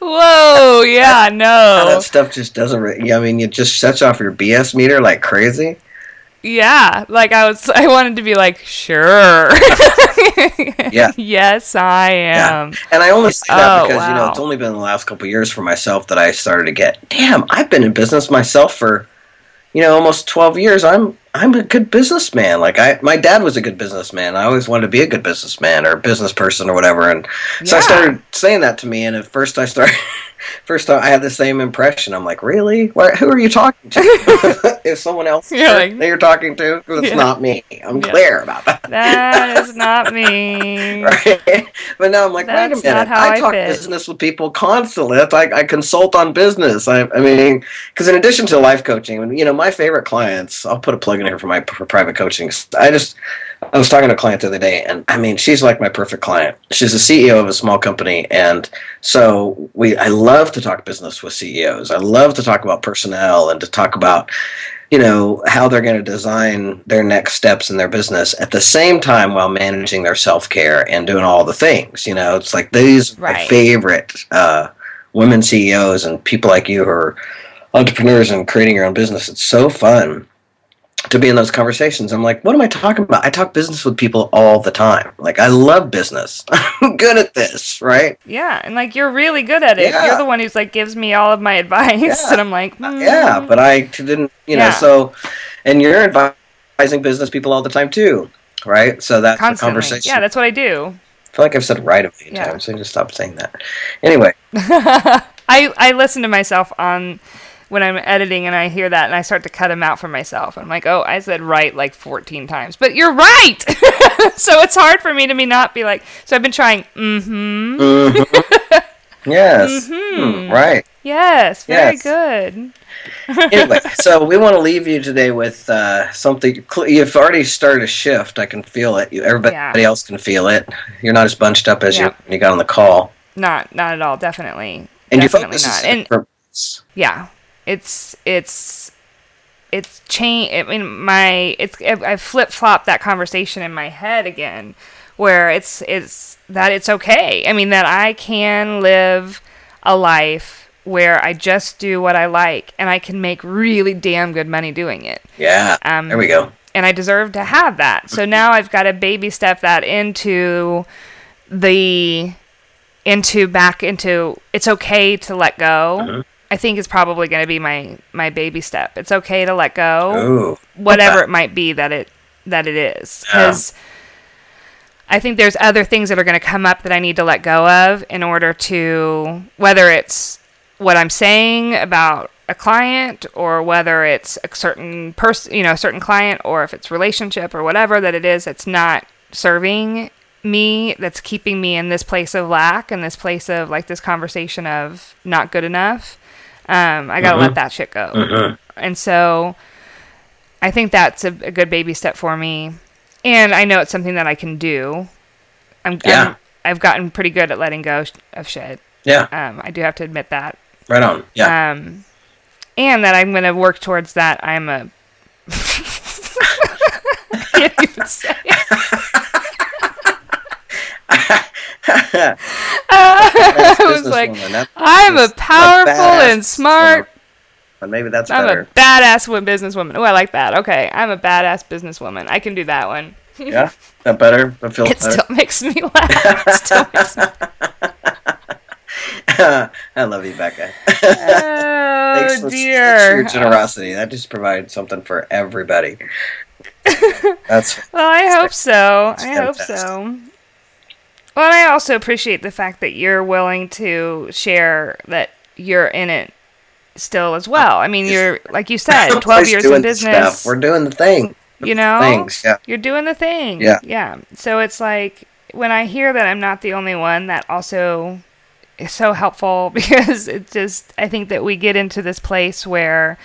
whoa, yeah, no, that stuff just doesn't. Yeah, I mean, it just sets off your BS meter like crazy. yeah. Like I was, I wanted to be like, sure. Yeah. yes, I Yeah. am. And I only say that Oh, because you know it's only been the last couple of years for myself that I started to get. Damn, I've been in business myself for, you know, almost twelve years. I'm I'm a good businessman. Like I, my dad was a good businessman. I always wanted to be a good businessman or a business person or whatever. And so I started saying that to me. And at first, I started. First, I had the same impression. I'm like, really? Where, who are you talking to? if someone else You're like- that you're talking to, it's Yeah. not me. I'm Yeah. clear about that. That is not me. Right? But now I'm like, That's wait a not minute. how I, I talk fit. business with people constantly. That's like I consult on business. I, I mean, because in addition to life coaching, you know, my favorite clients, I'll put a plug in here for my pr- private coaching. I just, I was talking to a client the other day, and I mean, she's like my perfect client. She's a CEO of a small company, and so we, I love to talk business with CEOs. I love to talk about personnel and to talk about you know how they're going to design their next steps in their business at the same time while managing their self-care and doing all the things you know it's like these are my Right. favorite uh, women ceos and people like you who are entrepreneurs and creating your own business it's so fun to be in those conversations i'm like what am i talking about i talk business with people all the time like i love business i'm good at this right Yeah, and like you're really good at it. Yeah. You're the one who's like gives me all of my advice, Yeah. and I'm like, mm, yeah but i didn't you know Yeah. so and you're advising business people all the time too right so that's the constantly. conversation Yeah, that's what I do. I feel like I've said right a few times, so I just stopped saying that. Anyway, I I listen to myself on when I'm editing, and I hear that, and I start to cut them out for myself. I'm like, oh, I said right like 14 times, but you're right. so it's hard for me to be not be like. So I've been trying. Mm-hmm. mhm. yes, Mhm. Hmm, right. Yes, very Yes. good. Anyway, so we want to leave you today with uh, something. You've already started a shift. I can feel it. You, everybody Yeah. else can feel it. You're not as bunched up as Yeah. you when you got on the call, Not not at all. Definitely. and definitely not. And yeah it's it's it's change i mean my it's i flip flopped that conversation in my head again where it's it's that it's okay i mean that i can live a life where i just do what i like and i can make really damn good money doing it Yeah, Um, there we go. and I deserve to have that. So now I've got to baby step that into the into back into it's okay to let go. Mhm. I think is probably going to be my my baby step. It's okay to let go, Ooh, whatever okay. it might be that it that it is, Yeah. because I think there's other things that are going to come up that I need to let go of in order to whether it's what I'm saying about a client or whether it's a certain person, you know, a certain client or if it's relationship or whatever that it is that's not serving me that's keeping me in this place of lack and this place of like this conversation of not good enough. Um, I got to Mhm. let that shit go. Mhm. And so I think that's a, a good baby step for me. And I know it's something that I can do. I'm, Yeah. I'm I've gotten pretty good at letting go of shit. Yeah, Um, I do have to admit that. right on. Yeah, Um, and that I'm going to work towards that. I'm a. can't even say it. I was like, I'm a powerful badass and smart. businesswoman. Maybe that's I'm better. a badass wo- businesswoman. Oh, I like that. Okay, I'm a badass businesswoman. I can do that one. yeah, that better. That feels It better. still makes me laugh. It still makes me I love you, Becca. Oh Thanks for, thanks for dear. your generosity. That just provides something for everybody. That's Well, I hope so. I hope so. Well, and I also appreciate the fact that you're willing to share that you're in it still as well. I mean, you're like you said, 12 Always years in business. Stuff. We're doing the thing. you know, Things. Yeah. you're doing the thing. Yeah. Yeah. So it's like when I hear that I'm not the only one, that also is so helpful because it just, I think that we get into this place where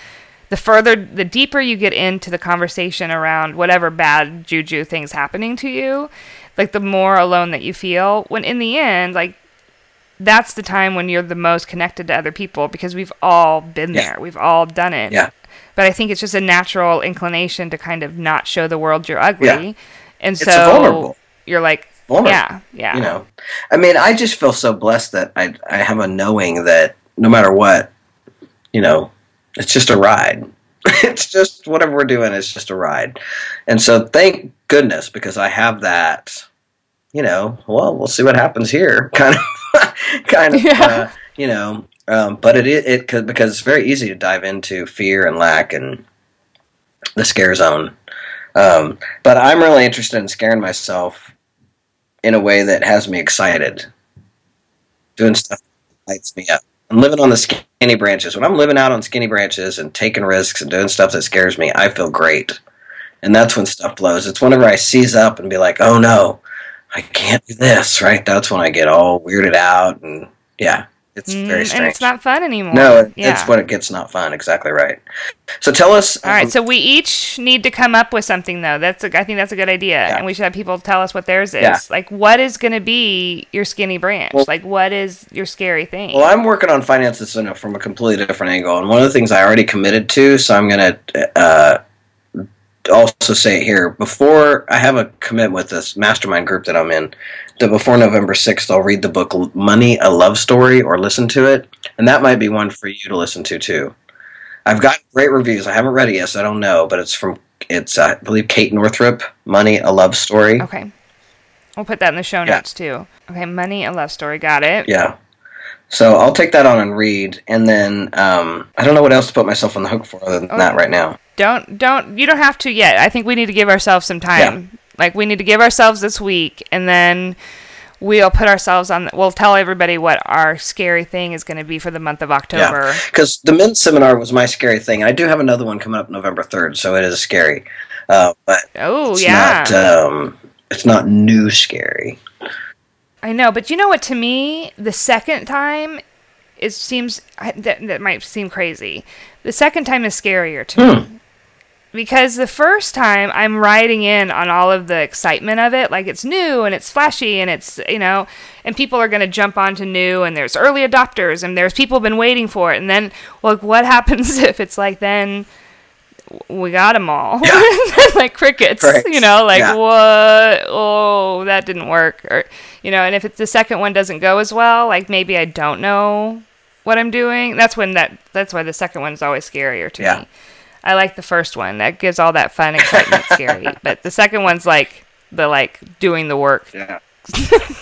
the further, the deeper you get into the conversation around whatever bad juju things happening to you, like the more alone that you feel. When in the end, like, that's the time when you're the most connected to other people because we've all been Yeah. there. We've all done it. Yeah. But I think it's just a natural inclination to kind of not show the world you're ugly. Yeah. And It's so vulnerable. you're like, Vulnerable. yeah, yeah. You know, I mean, I just feel so blessed that I I have a knowing that no matter what, you know, it's just a ride. it's just whatever we're doing is just a ride, and so thank goodness because I have that. You know, well, we'll see what happens here. Kind of, kind of. Yeah. Uh, you know, um, but it it could because it's very easy to dive into fear and lack and the scare zone Um, but I'm really interested in scaring myself in a way that has me excited. Doing stuff that lights me up. Living on the skinny branches. When I'm living out on skinny branches and taking risks and doing stuff that scares me, I feel great. And that's when stuff blows. It's whenever I seize up and be like, oh no, I can't do this, right? That's when I get all weirded out and yeah, it's Mm, very strange. and it's not fun anymore. no, yeah. it's when it gets not fun. Exactly right. So tell us. All right, so we each need to come up with something though. That's a, I think that's a good idea, Yeah. and we should have people tell us what theirs is. Yeah. Like, what is going to be your skinny branch? Well- like, what is your scary thing? Well, I'm working on finances from a completely different angle, and one of the things I already committed to, so I'm going to uh, also say it here. Before I have a commitment with this mastermind group that I'm in, that before November 6th, I'll read the book Money: A Love Story or listen to it, and that might be one for you to listen to too. I've got great reviews. I haven't read it yet, so I don't know, but it's from it's uh, I believe Kate Northrup, Money: A Love Story. okay, we'll put that in the show Yeah. notes too. Okay, money, a love story. Got it. Yeah. So I'll take that on and read, and then um, I don't know what else to put myself on the hook for other than Oh. that right now. Don't don't you don't have to yet. I think we need to give ourselves some time. Like we need to give ourselves this week, and then we'll put ourselves on. We'll tell everybody what our scary thing is going to be for the month of October. Because the men's seminar was my scary thing. I do have another one coming up November third, so it is scary, uh, but Oh it's yeah. not. Um, it's not new scary. I know, but you know what? To me, the second time it seems that that might seem crazy. The second time is scarier to me because the first time I'm riding in on all of the excitement of it, like it's new and it's flashy and it's you know, and people are going to jump onto new and there's early adopters and there's people been waiting for it, and then like what happens if it's like then we got them all? Like crickets Correct. you know like Yeah. what? Oh that didn't work. Or you know and if it's the second one doesn't go as well like maybe i don't know what i'm doing. That's when that that's why the second one's always scarier to Yeah. me i like the first one that gives all that fun excitement scary but the second one's like the like doing the work Yeah.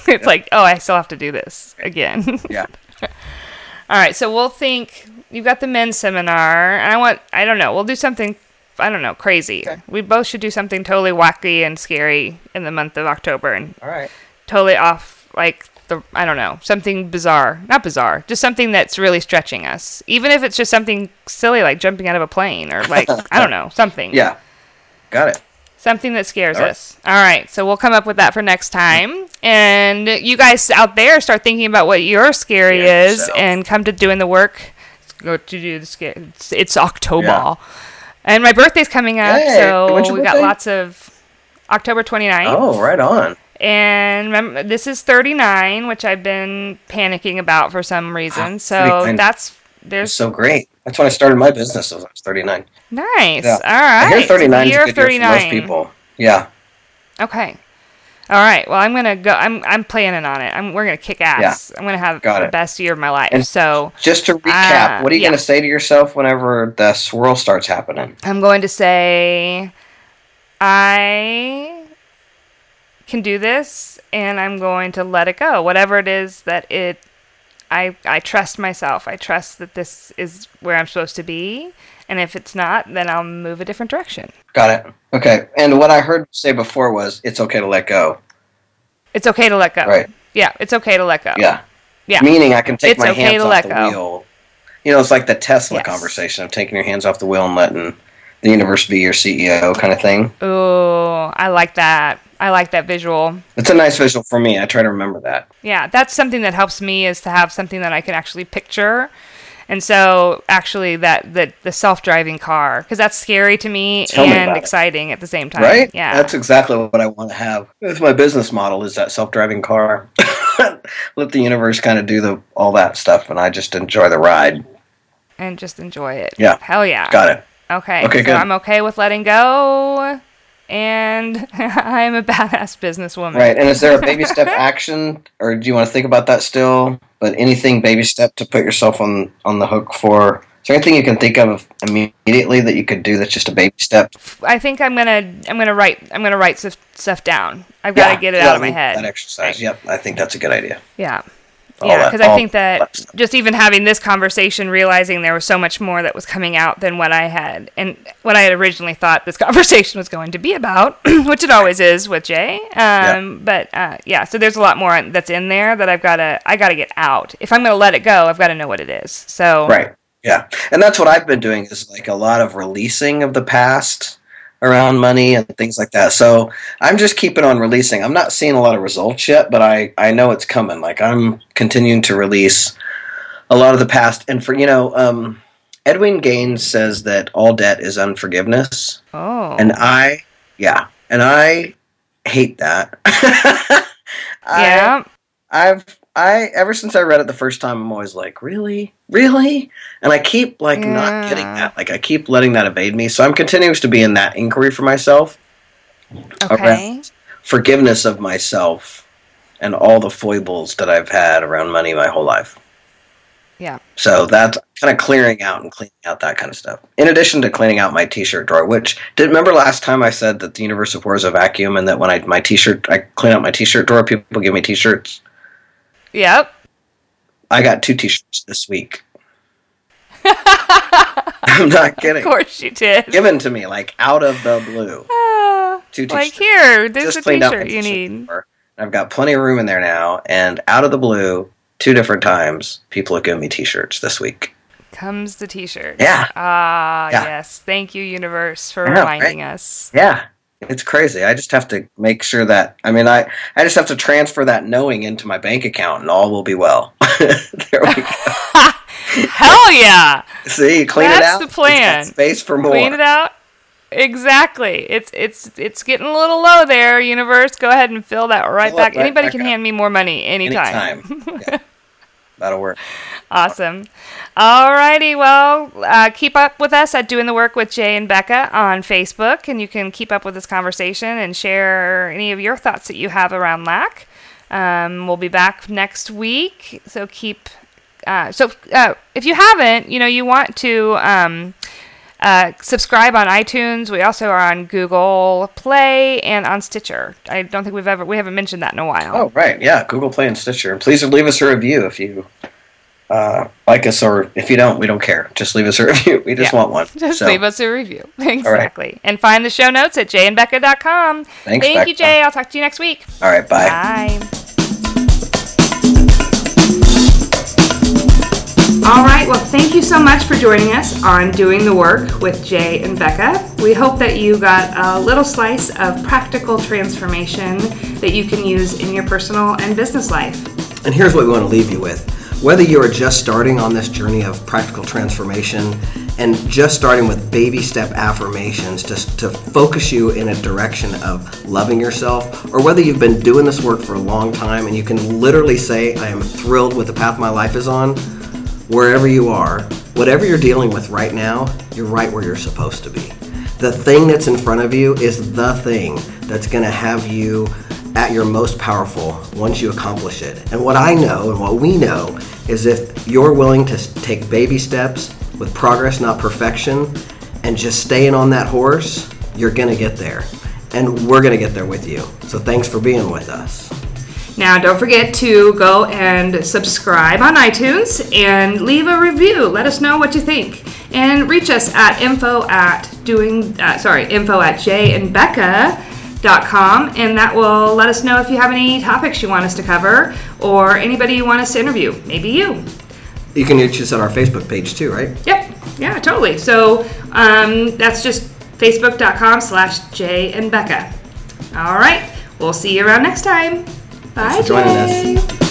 it's like oh i still have to do this again Yeah. all right, so we'll think you've got the men's seminar, and I want I don't know, we'll do something I don't know, crazy. Okay. We both should do something totally wacky and scary in the month of October and All right. totally off like the I don't know, something bizarre. Not bizarre, just something that's really stretching us. Even if it's just something silly like jumping out of a plane or like I don't know, something. Yeah. Got it. Something that scares All right. us. All right, so we'll come up with that for next time. And you guys out there start thinking about what your scary Yeah, is yourself. and come to doing the work. Go to do the scare. It's, it's October. Yeah. And my birthday's coming up, Hey, so we got lots of October 29th. Oh, right on. And remember, this is 39, which I've been panicking about for some reason. So 39. that's there's so great. That's when I started my business. I was 39. nice. Yeah. All right. I hear 39 is Year a good year for most people. Yeah. Okay. All right. Well, I'm gonna go. I'm I'm planning on it. I'm we're gonna kick ass. I'm gonna have Got the it. best year of my life. And- so Just to recap, Uh, what are you yeah. going to say to yourself whenever the swirl starts happening? I'm going to say, I can do this, and I'm going to let it go. Whatever it is that it, I I trust myself. I trust that this is where I'm supposed to be, and if it's not, then I'll move a different direction. Got it. Okay. And what I heard say before was it's okay to let go. It's okay to let go. Right. Yeah, it's okay to let go. Yeah. Yeah. Meaning I can take It's my okay hands off the go. wheel. You know, it's like the Tesla Yes. conversation of taking your hands off the wheel and letting the universe be your CEO kind of thing. Ooh, I like that. I like that visual. It's a nice visual for me. I try to remember that. Yeah, that's something that helps me is to have something that I can actually picture. And so, actually, that the the self driving car because that's scary to me Tell me and it. exciting at the same time. Right? Yeah. That's exactly what I want to have. That's my business model is that self-driving car. Let the universe kind of do the all that stuff and I just enjoy the ride. and just enjoy it. Yeah. Hell yeah. Got it. Okay. Okay, so good. I'm okay with letting go, and I'm a badass businesswoman. Right. And is there a baby step action or do you want to think about that still? But anything baby step to put yourself on on the hook for is there anything you can think of immediately that you could do that's just a baby step? I think I'm gonna I'm gonna write I'm gonna write stuff, stuff down. I've got to get it out of my head. That exercise. Yep, I think that's a good idea. Yeah. Yeah, because I think that just even having this conversation, realizing there was so much more that was coming out than what I had and what I had originally thought this conversation was going to be about, which it always is with Jay. Um, But uh, yeah, so there's a lot more that's in there that I've got to I got to get out. If I'm going to let it go, I've got to know what it is. So Right. Yeah. And that's what I've been doing is like a lot of releasing of the past around money and things like that. So I'm just keeping on releasing. I'm not seeing a lot of results yet, but I, I know it's coming. Like I'm continuing to release a lot of the past. And for, you know, um, Edwene Gaines says that all debt is unforgiveness. Oh. And I, yeah. And I hate that. I, yeah. I've I ever since I read it the first time, I'm always like, really, really, and I keep like not getting that. Like I keep letting that evade me. So I'm continuing to be in that inquiry for myself, Okay. forgiveness of myself, and all the foibles that I've had around money my whole life. Yeah. So that's kind of clearing out and cleaning out that kind of stuff. In addition to cleaning out my T-shirt drawer, which did remember last time I said that the universe of war is a vacuum, and that when I my T-shirt I clean out my T-shirt drawer, people give me T-shirts. Yep. I got two T-shirts this week. I'm not kidding. Of course you did. Given to me like out of the blue. Ah, Two like T-shirts. here, there's a out my t-shirt you need. drawer. I've got plenty of room in there now, and out of the blue, two different times, people have given me T-shirts this week. Comes the t-shirt. Yeah. Ah, Yeah. yes. Thank you, universe, for know, reminding us. Yeah, it's crazy. I just have to make sure that I mean, I I just have to transfer that knowing into my bank account, and all will be well. there we go. Hell yeah! See, clean it out. That's the plan. space for more. Clean it out. Exactly. It's it's it's getting a little low there, universe. Go ahead and fill that right Fill back. right Anybody back can up. hand me more money anytime. Anytime. yeah. That'll work. Awesome. All righty. well, uh, keep up with us at Doing the Work with Jay and Becca on Facebook, and you can keep up with this conversation and share any of your thoughts that you have around lack. Um, we'll be back next week, so keep. Uh, so uh, if you haven't, you know, you want to um, uh, subscribe on iTunes. We also are on Google Play and on Stitcher. I don't think we've ever we haven't mentioned that in a while. Oh, right. Yeah, Google Play and Stitcher. Please leave us a review if you uh, like us, or if you don't, we don't care. Just leave us a review. We just Yeah. want one. Just So, leave us a review. Exactly. And find the show notes at jayandbecca.com. Thanks, Thank you, Jay. I'll talk to you next week. All right, bye. Bye. All right. Well, thank you so much for joining us on Doing the Work with Jay and Becca. We hope that you got a little slice of practical transformation that you can use in your personal and business life. And here's what we want to leave you with. Whether you are just starting on this journey of practical transformation and just starting with baby step affirmations just to focus you in a direction of loving yourself, or whether you've been doing this work for a long time and you can literally say, I am thrilled with the path my life is on, wherever you are, whatever you're dealing with right now, you're right where you're supposed to be. The thing that's in front of you is the thing that's going to have you at your most powerful once you accomplish it. And what I know and what we know is if you're willing to take baby steps with progress, not perfection, and just staying on that horse, you're going to get there. And we're going to get there with you. So thanks for being with us. Now, don't forget to go and subscribe on iTunes and leave a review. Let us know what you think. And reach us at info at doing, uh, sorry, info at jayandbecca.com. And that will let us know if you have any topics you want us to cover or anybody you want us to interview. Maybe you. You can reach us on our Facebook page too, right? Yep. Yeah, totally. So um, that's just facebook.com slash Jay and Becca. All right. We'll see you around next time. Bye, for joining us. Jay.